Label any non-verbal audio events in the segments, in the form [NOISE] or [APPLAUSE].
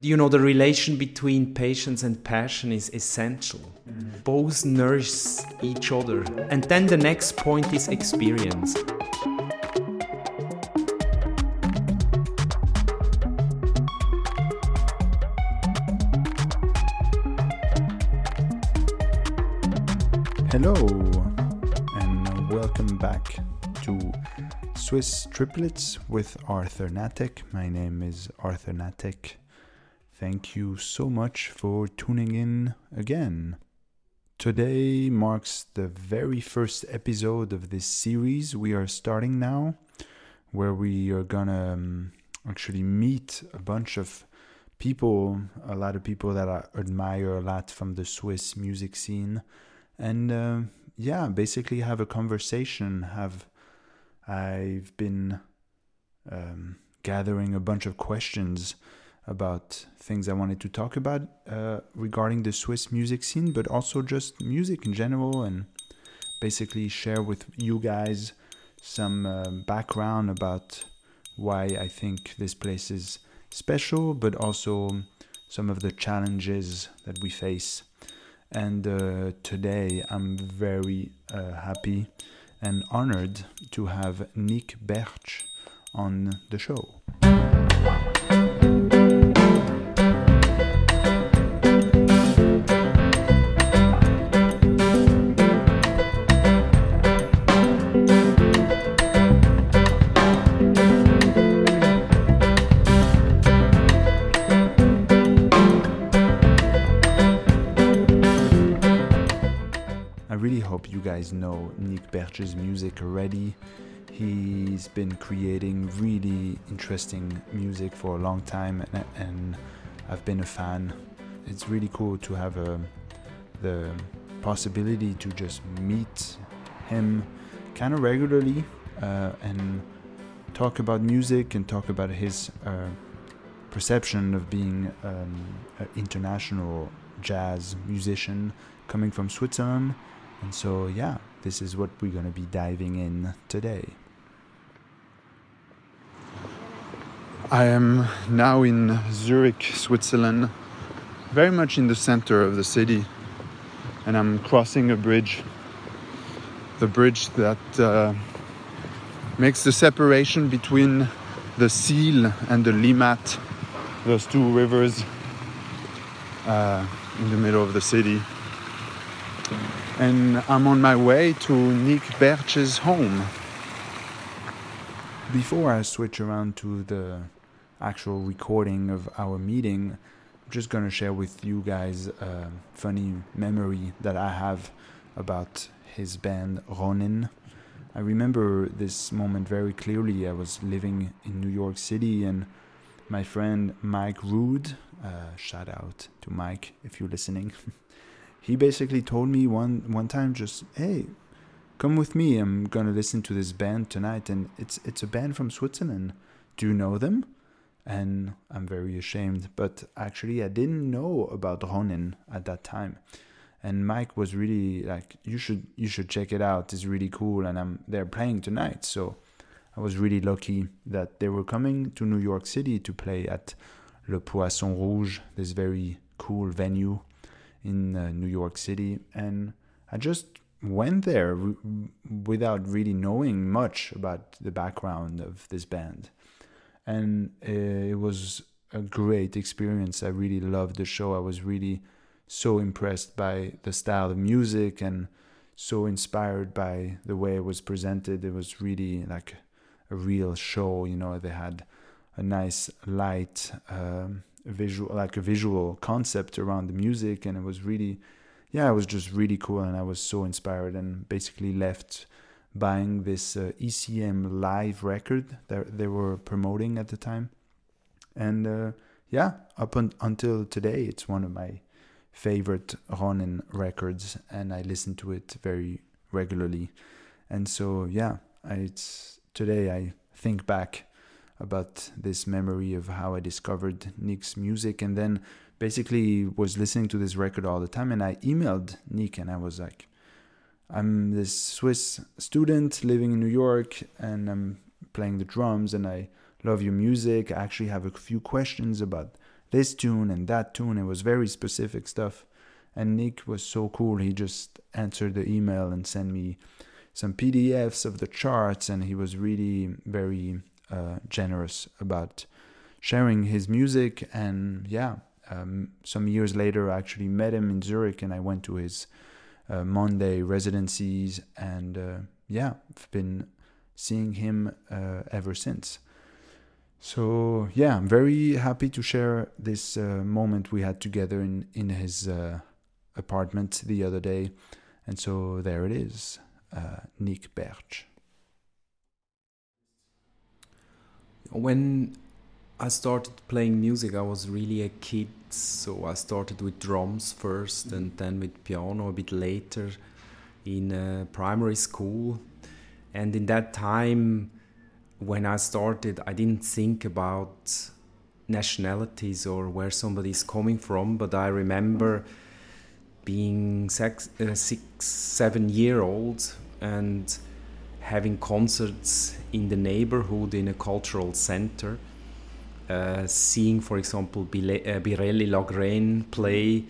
You know, the relation between patience and passion is essential. Mm. Both nourish each other. And then the next point is experience. Hello, and welcome back to Swiss Triplets with Arthur Hnatek. My name is Arthur Hnatek. Thank you so much for tuning in again. Today marks the very first episode of this series we are starting now, where we are gonna um, actually meet a bunch of people, a lot of people that I admire a lot from the Swiss music scene, and uh, yeah, basically have a conversation. Have I've been um, gathering a bunch of questions about things I wanted to talk about uh, regarding the Swiss music scene, but also just music in general, and basically share with you guys some uh, background about why I think this place is special, but also some of the challenges that we face. And uh, today I'm very uh, happy and honored to have Nik Bärtsch on the show. Guys know Nik Bärtsch's music already. He's been creating really interesting music for a long time, and, and I've been a fan. It's really cool to have um, the possibility to just meet him kind of regularly uh, and talk about music and talk about his uh, perception of being um, an international jazz musician coming from Switzerland and so, yeah, this is what we're going to be diving in today. I am now in Zurich, Switzerland, very much in the center of the city, and I'm crossing a bridge. The bridge that uh, makes the separation between the Sihl and the Limmat, those two rivers uh, in the middle of the city and I'm on my way to Nik Bärtsch's home. Before I switch around to the actual recording of our meeting, I'm just gonna share with you guys a funny memory that I have about his band Ronin. I remember this moment very clearly. I was living in New York City and my friend Mike Rood, uh, shout out to Mike if you're listening. [LAUGHS] he basically told me one one time just hey come with me. I'm gonna listen to this band tonight. And it's it's a band from switzerland. Do you know them? And i'm very ashamed but actually i didn't know about ronin at that time. And mike was really like you should you should check it out. It's really cool and i'm they're playing tonight. So i was really lucky that they were coming to new york city to play at le poisson rouge this very cool venue in uh, New York City, and I just went there without really knowing much about the background of this band, and uh, it was a great experience. I really loved the show. I was really so impressed by the style of music and so inspired by the way it was presented. It was really like a real show. You know, they had a nice light. Um, visual like a visual concept around the music and it was really yeah it was just really cool and i was so inspired and basically left buying this uh, ecm live record that they were promoting at the time. And uh, yeah up un- until today it's one of my favorite ronin records and i listen to it very regularly. And so yeah I, it's today i think back about this memory of how I discovered Nick's music and then basically was listening to this record all the time and I emailed Nick and I was like I'm this Swiss student living in New York and I'm playing the drums and I love your music. I actually have a few questions about this tune and that tune. It was very specific stuff. And Nick was so cool. He just answered the email and sent me some PDFs of the charts, and he was really very uh, generous about sharing his music. And yeah, um, some years later, I actually met him in Zurich, and I went to his uh, Monday residencies, and uh, yeah, I've been seeing him uh, ever since. So yeah, I'm very happy to share this uh, moment we had together in in his apartment the other day, and so there it is, Nik Bärtsch. When I started playing music, I was really a kid, so I started with drums first, and then with piano a bit later in uh, primary school, and in that time when I started, I didn't think about nationalities or where somebody is coming from, but I remember being six, uh, six seven year old and having concerts in the neighborhood in a cultural center. Uh, seeing, for example, uh, Biréli Lagrène play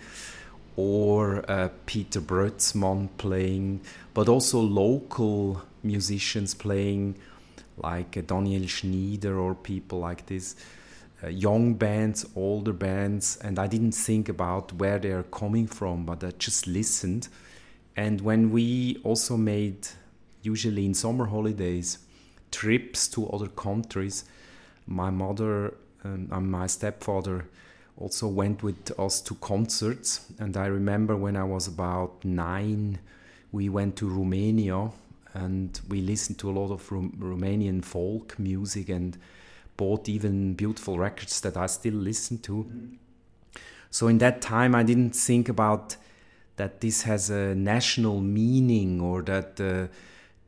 or uh, Peter Brötzmann playing, but also local musicians playing like uh, Daniel Schnyder or people like this. Uh, young bands, older bands, and I didn't think about where they are coming from, but I just listened. And when we also made, usually in summer holidays, trips to other countries, my mother um, and my stepfather also went with us to concerts. And I remember when I was about nine, we went to Romania and we listened to a lot of Rom- Romanian folk music and bought even beautiful records that I still listen to. So in that time, I didn't think about that this has a national meaning or that the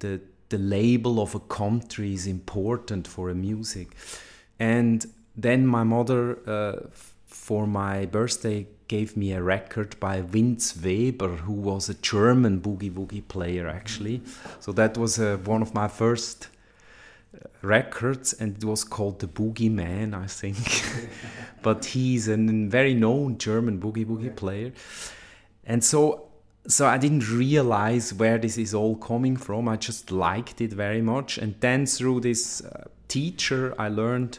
the the label of a country is important for a music. And then my mother, uh, for my birthday, gave me a record by Vince Weber, who was a German boogie woogie player actually. So that was uh, one of my first uh, records, and it was called the Boogie Man, I think. [LAUGHS] but he's a very known German boogie woogie player, and so so I didn't realize where this is all coming from. I just liked it very much, and then through this uh, teacher, I learned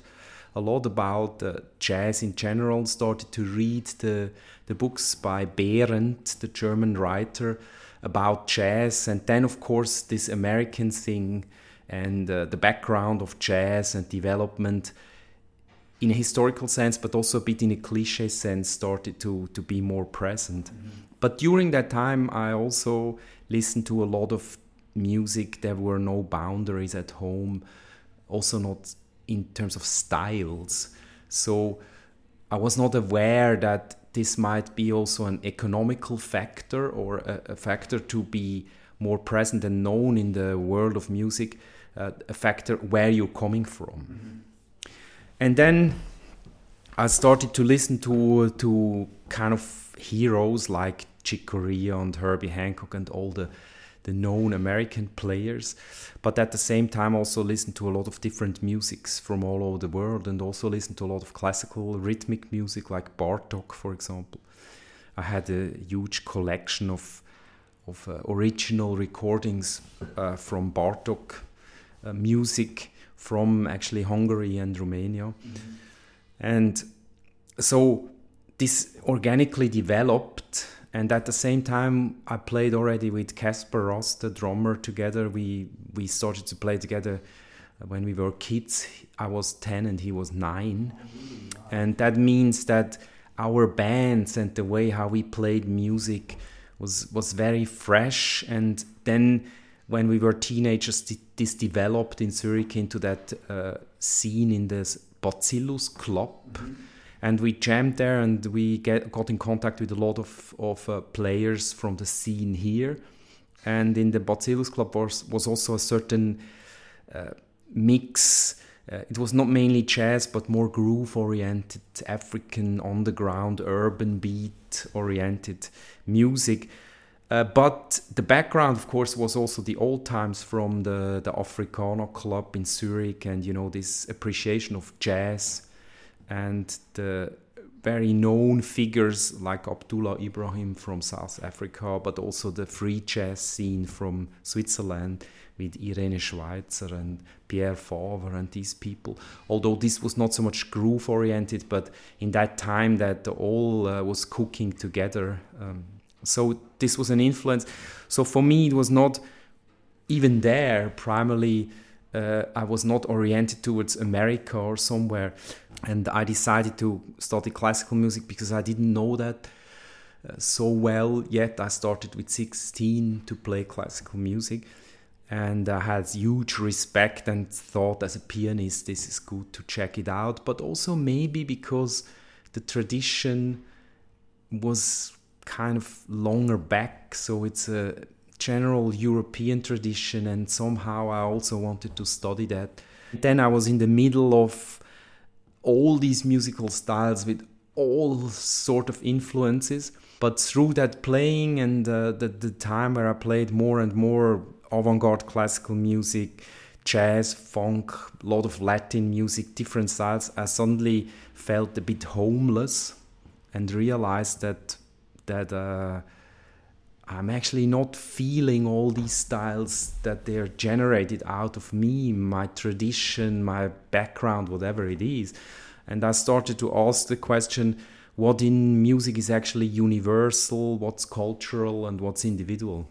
a lot about uh, jazz in general, started to read the, the books by Berendt, the German writer, about jazz, and then, of course, this American thing and uh, the background of jazz and development in a historical sense, but also a bit in a cliche sense, started to, to be more present. Mm-hmm. But during that time, I also listened to a lot of music. There were no boundaries at home, also not in terms of styles. So I was not aware that this might be also an economical factor or a, a factor to be more present and known in the world of music, uh, a factor where you're coming from. Mm-hmm. And then I started to listen to to kind of heroes like Chick Corea and Herbie Hancock and all the the known American players, but at the same time also listen to a lot of different musics from all over the world and also listen to a lot of classical rhythmic music like Bartok, for example. I had a huge collection of of uh, original recordings uh, from Bartok uh, music from actually Hungary and Romania, mm-hmm. and so this organically developed and at the same time i played already with Kaspar Rast the drummer together. We we started to play together when we were kids. I was 10 and he was 9 and that means that our bands and the way how we played music was was very fresh. And then when we were teenagers this developed in Zurich into that uh, scene in the Bazillus Club. Mm-hmm. And we jammed there and we get, got in contact with a lot of, of uh, players from the scene here. And in the Bazillus Club was, was also a certain uh, mix. Uh, it was not mainly jazz but more groove oriented african underground urban beat oriented music uh, but the background, of course, was also the old times from the, the Africana club in Zurich and, you know, this appreciation of jazz and the very known figures like Abdullah Ibrahim from South Africa, but also the free jazz scene from Switzerland with Irene Schweizer and Pierre Favre and these people. Although this was not so much groove oriented, but in that time that all uh, was cooking together. Um, so this was an influence. So for me, it was not even there primarily. Uh, I was not oriented towards America or somewhere, and I decided to study classical music because I didn't know that uh, so well yet. I started with 16 to play classical music, and I had huge respect and thought as a pianist this is good to check it out but also maybe because the tradition was kind of longer back so it's a general European tradition and somehow I also wanted to study that. Then I was in the middle of all these musical styles with all sort of influences but through that playing and uh, the, the time where I played more and more avant-garde classical music, jazz, funk, a lot of Latin music, different styles, I suddenly felt a bit homeless and realized that that uh, I'm actually not feeling all these styles that they're generated out of me, my tradition, my background, whatever it is. And I started to ask the question what in music is actually universal, what's cultural, and what's individual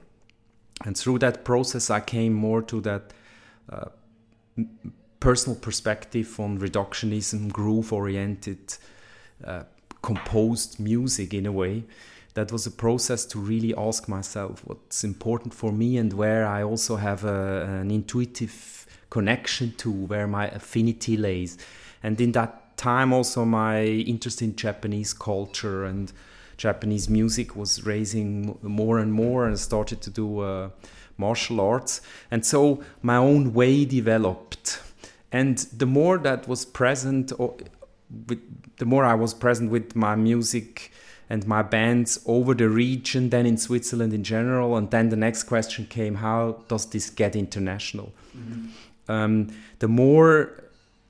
and through that process i came more to that uh, personal perspective on reductionism groove oriented uh, composed music in a way that was a process to really ask myself what's important for me and where i also have a, an intuitive connection to where my affinity lays and in that time also my interest in japanese culture and Japanese music was raising more and more and started to do uh, martial arts. And so my own way developed. And the more that was present, with, the more I was present with my music and my bands over the region, then in Switzerland in general. And then the next question came how does this get international? Mm-hmm. Um, the more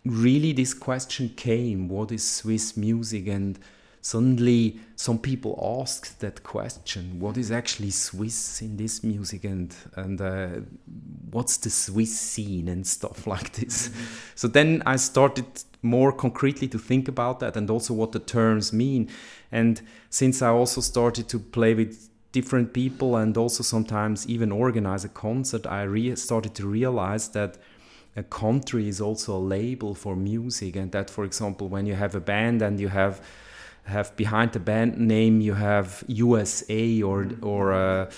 really this question came what is Swiss music? And suddenly some people asked that question what is actually swiss in this music? And and uh, what's the swiss scene and stuff [LAUGHS] like this? Mm-hmm. so then i started more concretely to think about that and also what the terms mean. And since i also started to play with different people and also sometimes even organize a concert i started to realize that a country is also a label for music. And that for example when you have a band and you have have behind the band name you have USA or or uh,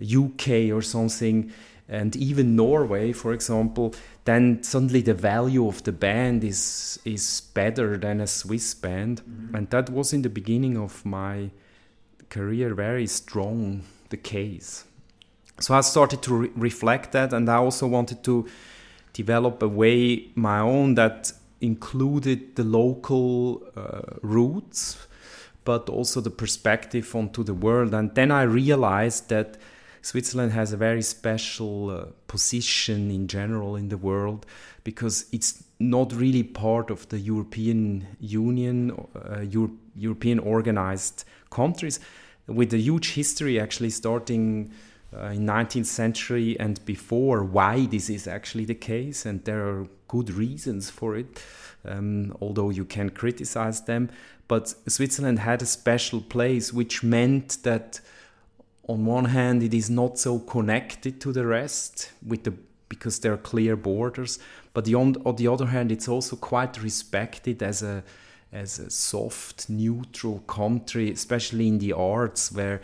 UK or something, and even Norway, for example, then suddenly the value of the band is is better than a Swiss band, mm-hmm. and that was in the beginning of my career very strong the case. So I started to re- reflect that, and I also wanted to develop a way my own that included the local uh, roots but also the perspective onto the world. And then I realized that Switzerland has a very special uh, position in general in the world because it's not really part of the European Union, uh, Euro European organized countries, with a huge history actually starting uh, in 19th century and before why this is actually the case and there are good reasons for it um, although you can criticize them but Switzerland had a special place, which meant that on one hand it is not so connected to the rest with the because there are clear borders, but the on, on the other hand it's also quite respected as a as a soft neutral country, especially in the arts where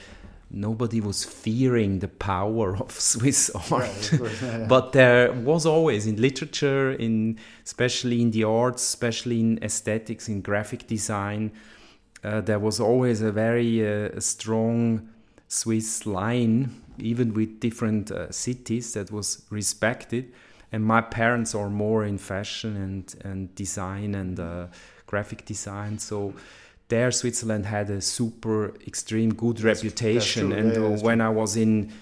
nobody was fearing the power of [LAUGHS] Swiss art. Yeah, yeah. [LAUGHS] but there was always in literature, in especially in the arts, especially in aesthetics, in graphic design, uh, there was always a very uh, strong Swiss line, even with different uh, cities, that was respected. And my parents are more in fashion and, and design and uh, graphic design, so there Switzerland had a super extreme good reputation and yeah, when true. I was in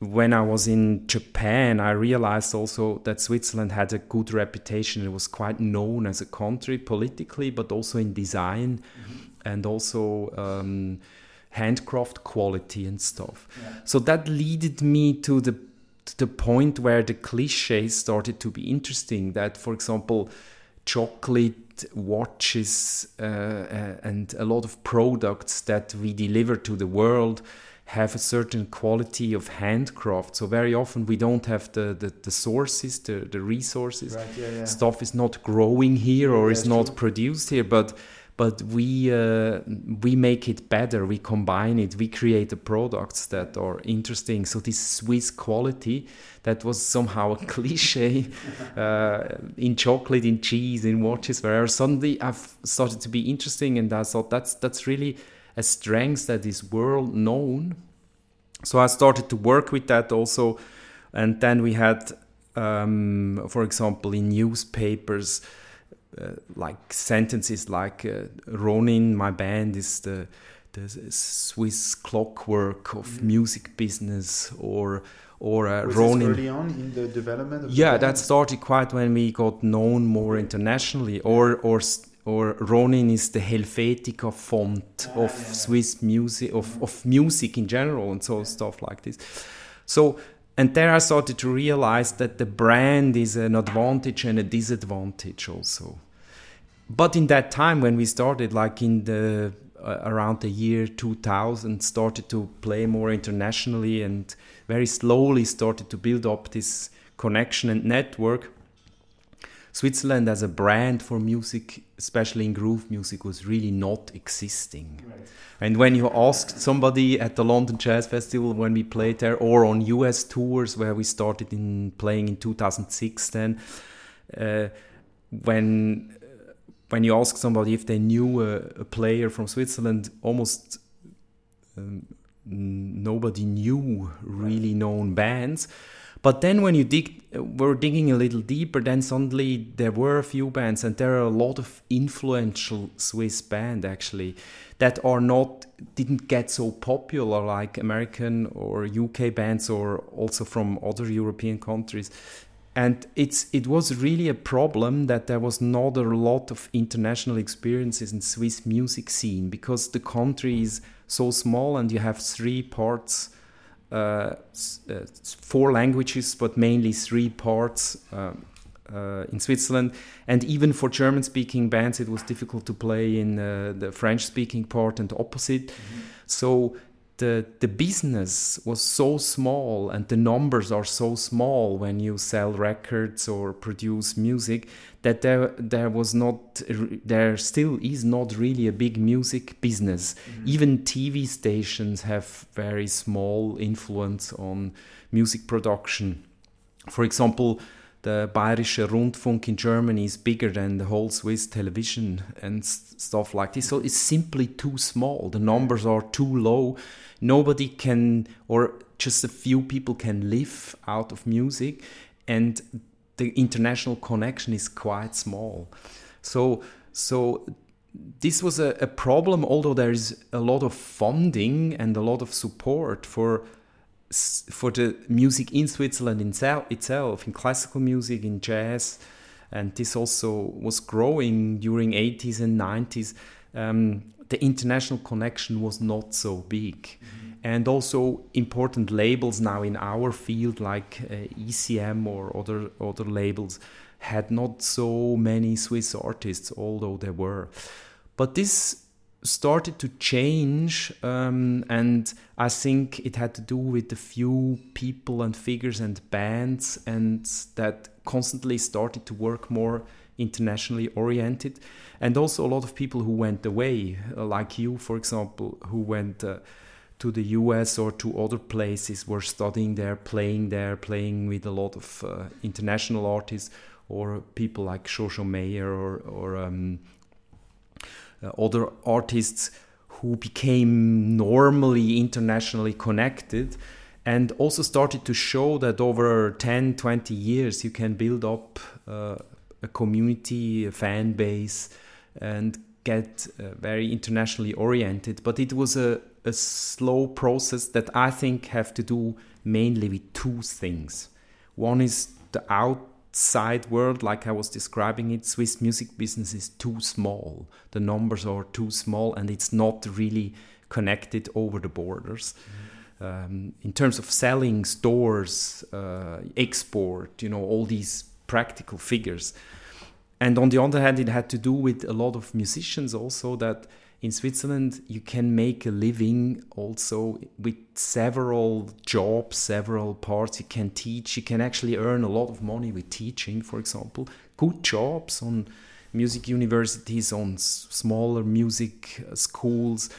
when I was in Japan I realized also that Switzerland had a good reputation it was quite known as a country politically but also in design mm-hmm. and also um, handcraft quality and stuff. Yeah. So that led me to the to the point where the cliches started to be interesting. That, for example, chocolate watches uh, uh, and a lot of products that we deliver to the world have a certain quality of handcraft. So very often we don't have the, the, the sources, the, the resources. Right, yeah, yeah. Stuff is not growing here or yeah, is not true. produced here, but but we uh, we make it better. We combine it. We create the products that are interesting. So this Swiss quality that was somehow a [LAUGHS] cliche uh, in chocolate, in cheese, in watches, wherever suddenly I've started to be interesting, and I thought that's that's really a strength that is world known. So I started to work with that also, and then we had, um, for example, in newspapers uh, like sentences like uh, Ronin, my band is the the Swiss clockwork of mm. music business, or or uh, Was Ronin. early on in the development. Of yeah, that started quite when we got known more internationally, or or or Ronin is the Helvetica font ah, of yeah, yeah. Swiss music of, of music in general and so stuff like this. So and there I started to realize that the brand is an advantage and a disadvantage also. But in that time when we started, like in the uh, around the year 2000, started to play more internationally and very slowly started to build up this connection and network. Switzerland as a brand for music, especially in groove music, was really not existing. Right. And when you asked somebody at the London Jazz Festival when we played there, or on US tours where we started in playing in 2006, then uh, when when you ask somebody if they knew a, a player from Switzerland, almost um, nobody knew really known bands. But then when you dig, were digging a little deeper, then suddenly there were a few bands, and there are a lot of influential Swiss bands actually that are not didn't get so popular like American or UK bands or also from other European countries. And it's it was really a problem that there was not a lot of international experiences in Swiss music scene because the country is so small and you have three parts uh, uh, four languages, but mainly three parts uh, uh, in Switzerland. And even for German speaking bands, it was difficult to play in uh, the French speaking part and opposite. Mm-hmm. So the, the business was so small and the numbers are so small when you sell records or produce music that there there was not there still is not really a big music business mm-hmm. even tv stations have very small influence on music production for example the Bayerische Rundfunk in Germany is bigger than the whole Swiss television and stuff like this. So it's simply too small. The numbers are too low. Nobody can, or just a few people can live out of music. And the international connection is quite small. So, so this was a, a, problem, although there is a lot of funding and a lot of support for for the music in Switzerland itself, in classical music, in jazz, and this also was growing during 80s and 90s. Um, the international connection was not so big. Mm-hmm. And also important labels now in our field, like uh, ECM or other other labels, had not so many Swiss artists, although there were. But this started to change, um, and I think it had to do with a few people and figures and bands, and that constantly started to work more internationally oriented, and also a lot of people who went away, uh, like you, for example, who went. Uh, to the US or to other places, were studying there, playing there, playing with a lot of uh, international artists or people like Jojo Mayer or, or um, other artists who became normally internationally connected and also started to show that over 10 20 years you can build up uh, a community a fan base and get uh, very internationally oriented. But it was a, a slow process that i think have to do mainly with two things. One is the out outside world, like I was describing it, Swiss music business is too small. The numbers are too small, and it's not really connected over the borders. Mm-hmm. Um, in terms of selling, stores, uh, export, you know, all these practical figures. And on the other hand, it had to do with a lot of musicians also that in Switzerland, you can make a living also with several jobs, several parts. You can teach, you can actually earn a lot of money with teaching, for example. Good jobs on music universities, on smaller music uh, schools.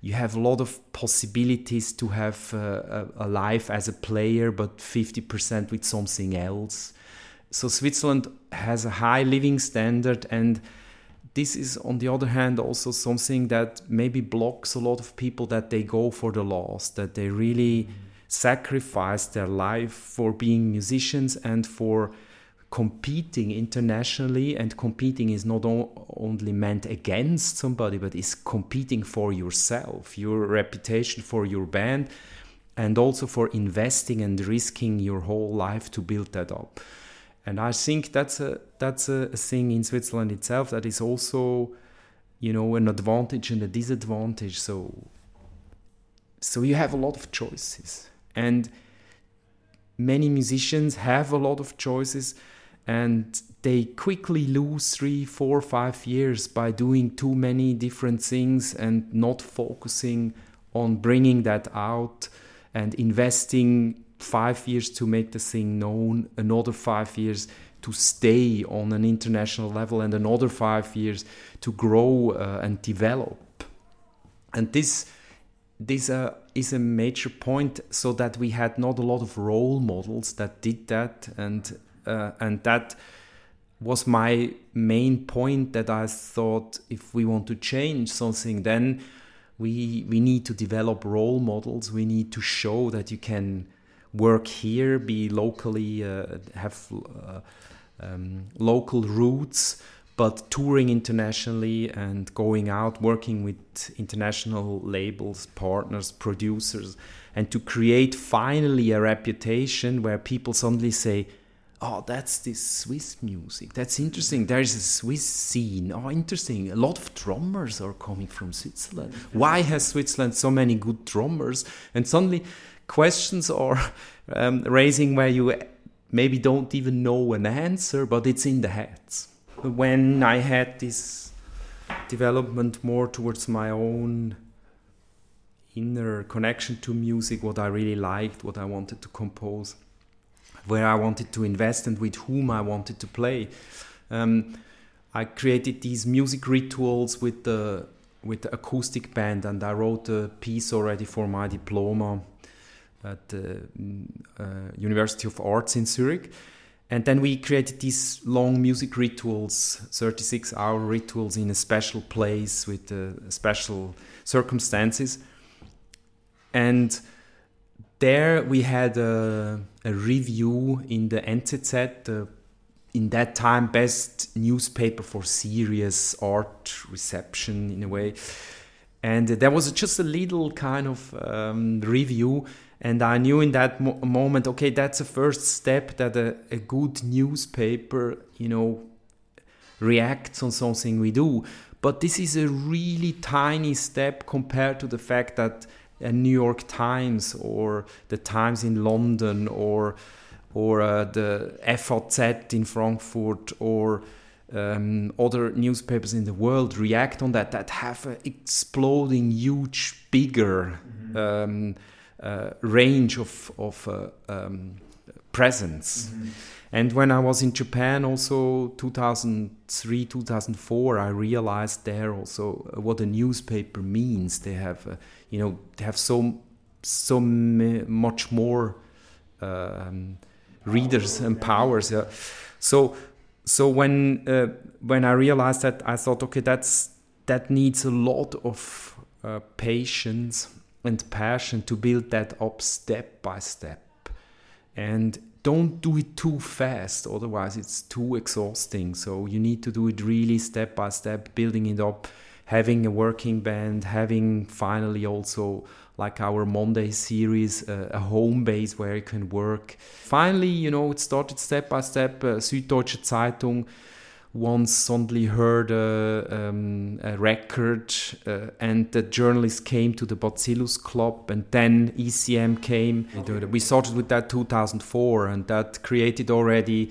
You have a lot of possibilities to have uh, a, a life as a player, but 50% with something else. So, Switzerland has a high living standard and this is on the other hand also something that maybe blocks a lot of people that they go for the loss that they really sacrifice their life for being musicians and for competing internationally. And competing is not only meant against somebody but is competing for yourself your reputation for your band and also for investing and risking your whole life to build that up and I think that's a that's a, a thing in Switzerland itself that is also, you know, an advantage and a disadvantage. So, so you have a lot of choices, and many musicians have a lot of choices, and they quickly lose three, four, five years by doing too many different things and not focusing on bringing that out and investing five years to make the thing known, another five years to stay on an international level, and another five years to grow uh, and develop. And this this uh, is a major point, so that we had not a lot of role models that did that, and uh, and that was my main point. That I thought if we want to change something, then we we need to develop role models. We need to show that you can work here, be locally, uh, have uh, um, local roots, but touring internationally and going out, working with international labels, partners, producers, and to create finally a reputation where people suddenly say, oh, that's this Swiss music. That's interesting. There's a Swiss scene. Oh, interesting. A lot of drummers are coming from Switzerland. Why has Switzerland so many good drummers? And suddenly questions are um, raising where you maybe don't even know an answer, but it's in the heads. When I had this development more towards my own inner connection to music, what I really liked, what I wanted to compose, where I wanted to invest, and with whom I wanted to play. Um, I created these music rituals with the with the acoustic band, and I wrote a piece already for my diploma at the mm, uh, University of Arts in Zurich. And then we created these long music rituals, 36 hour rituals in a special place with uh, special circumstances. And there we had a, a review in the NZZ, the in that time best newspaper for serious art reception in a way. And there was just a little kind of um, review and I knew in that mo- moment, okay, that's a first step that a, a good newspaper, you know, reacts on something we do. But this is a really tiny step compared to the fact that a New York Times or the Times in London or or uh, the FAZ in Frankfurt or um, other newspapers in the world react on that that have an exploding, huge, bigger. Mm-hmm. Um, range of, of uh, um, presence. Mm-hmm. And when I was in Japan, also 2003, 2004, I realized there also what a newspaper means. They have, uh, you know, they have so so much more um, readers and powers. Yeah. So so when uh, when I realized that, I thought, okay, that's that needs a lot of uh, patience and passion to build that up step by step. And don't do it too fast, otherwise, it's too exhausting. So, you need to do it really step by step, building it up. having a working band, having finally also like our Monday series, uh, a home base where you can work. Finally, you know, it started step by step. Uh, Süddeutsche Zeitung once suddenly heard a, um, a record, uh, and the journalist came to the Bazillus Club, and then ECM came. Okay. We started with that 2004, and that created already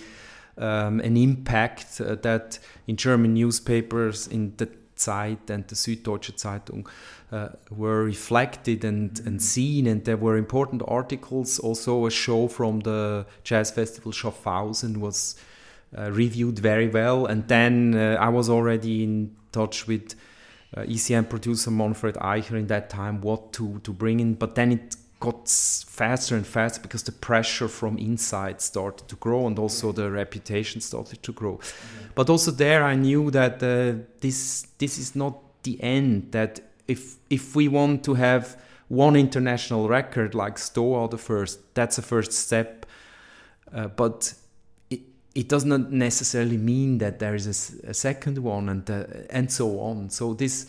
um, an impact uh, that in German newspapers, in the Zeit and the Süddeutsche Zeitung, uh, were reflected and, and seen, and there were important articles. Also, a show from the jazz festival Schaffhausen was uh, reviewed very well. And then uh, I was already in touch with uh, ECM producer Manfred Eicher in that time what to, to bring in. But then it got faster and faster because the pressure from inside started to grow and also the reputation started to grow. Mm-hmm. But also there I knew that uh, this this is not the end. That if if we want to have one international record like Stoa the first, that's a first step. Uh, but it does not necessarily mean that there is a, a second one and uh, and so on. So this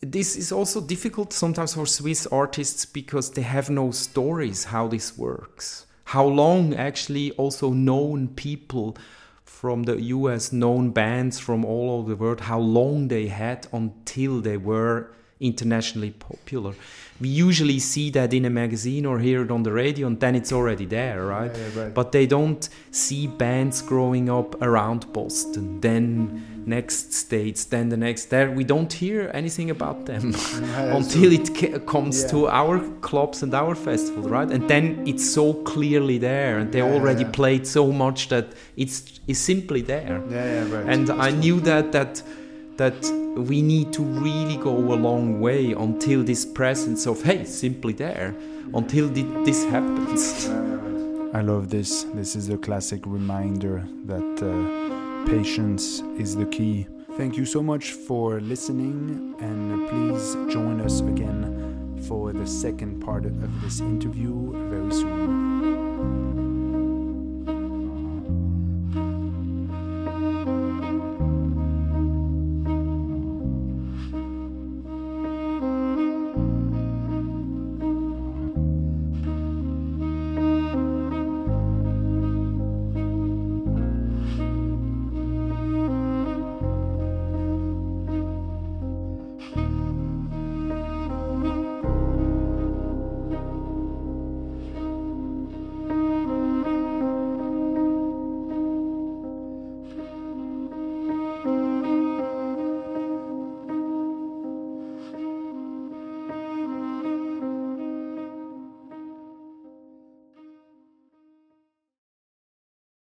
this is also difficult sometimes for Swiss artists because they have no stories how this works. How long actually also known people from the US, known bands from all over the world, how long they had until they were internationally popular. We usually see that in a magazine or hear it on the radio and then it's already there right, yeah, yeah, right. but they don't see bands growing up around boston then next states then the next there. We don't hear anything about them [LAUGHS] yeah, [LAUGHS] until it comes to our clubs and our festivals right? And then it's so clearly there and they already played so much that it's it's simply there. Yeah, right. and i knew that that that we need to really go a long way until this presence of hey simply there until this happens. I love this. This is a classic reminder that uh, patience is the key. Thank you so much for listening and please join us again for the second part of this interview very soon